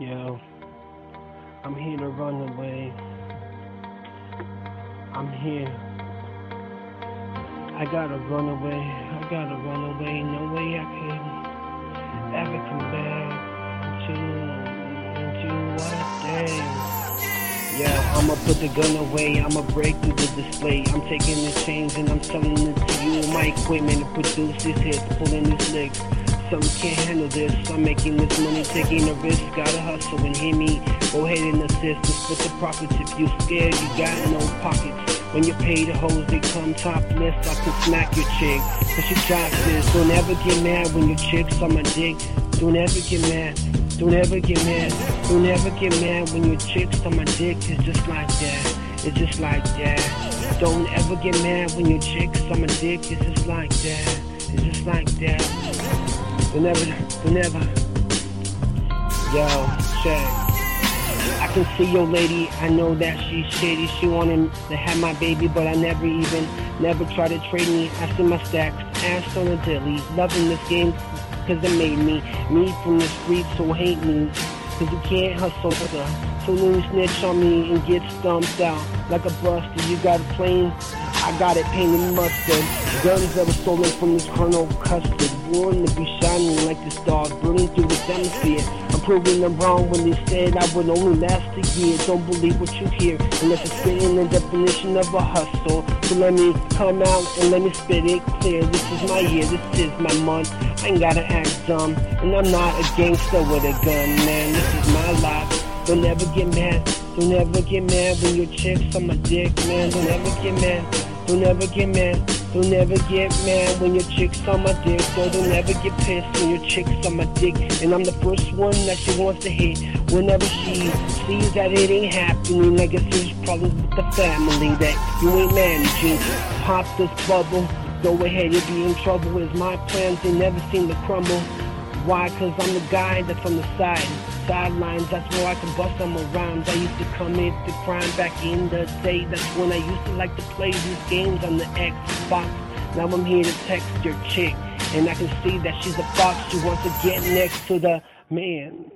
Yo, I'm here to run away. I'm here. I gotta run away. I gotta run away. No way I can ever come back to into what day. Yeah, I'ma put the gun away, I'ma break through the display. I'm taking the chains and I'm selling it to you. My equipment to produce these hits, pulling these licks. Some can't handle this. I'm making this money, taking a risk. Gotta hustle and hear me. Go ahead and assist and split the profits. If you scared, you got no pockets. When you pay the hoes, they come topless. I can smack your chick, cause she drops this. Don't ever get mad when your chick's on my dick. Don't ever get mad. Don't ever get mad. Don't ever get mad when your chick's on my dick. It's just like that. It's just like that. Don't ever get mad when your chick's on my dick. It's just like that. It's just like that. Don't ever, don't. Yo, check. I can see your lady, I know that she's shady. She wanted to have my baby, but I never even, never tried to trade me. I see my stacks, ass on the dilly. Loving this game, cause it made me. Me from the streets, so hate me. Cause you can't hustle, so you snitch on me and get stumped out like a buster, you got a plane. I got it painted mustard. Guns that were stolen from this Colonel Custard. Born to be shining like the stars, burning through the atmosphere. I'm proving them wrong when they said I would only last a year. Don't believe what you hear unless it's fitting the definition of a hustle. So let me come out and let me spit it clear. This is my year, this is my month. I ain't gotta act dumb, and I'm not a gangster with a gun, man. This is my life. Don't ever get mad. Don't ever get mad when your chick's on my dick, man. Don't ever get mad. Don't ever get mad. Don't ever get mad when your chick's on my dick. So don't ever get pissed when your chick's on my dick. And I'm the first one that she wants to hit. Whenever she sees that it ain't happening, I guess there's problems with the family that you ain't managing. Pop this bubble. Go ahead, you'll be in trouble. Is my plans, they never seem to crumble. Why? Cause I'm the guy that's on the side, sidelines. That's where I can bust them around. I used to commit the crime back in the day. That's when I used to like to play these games on the Xbox. Now I'm here to text your chick, and I can see that she's a fox. She wants to get next to the man.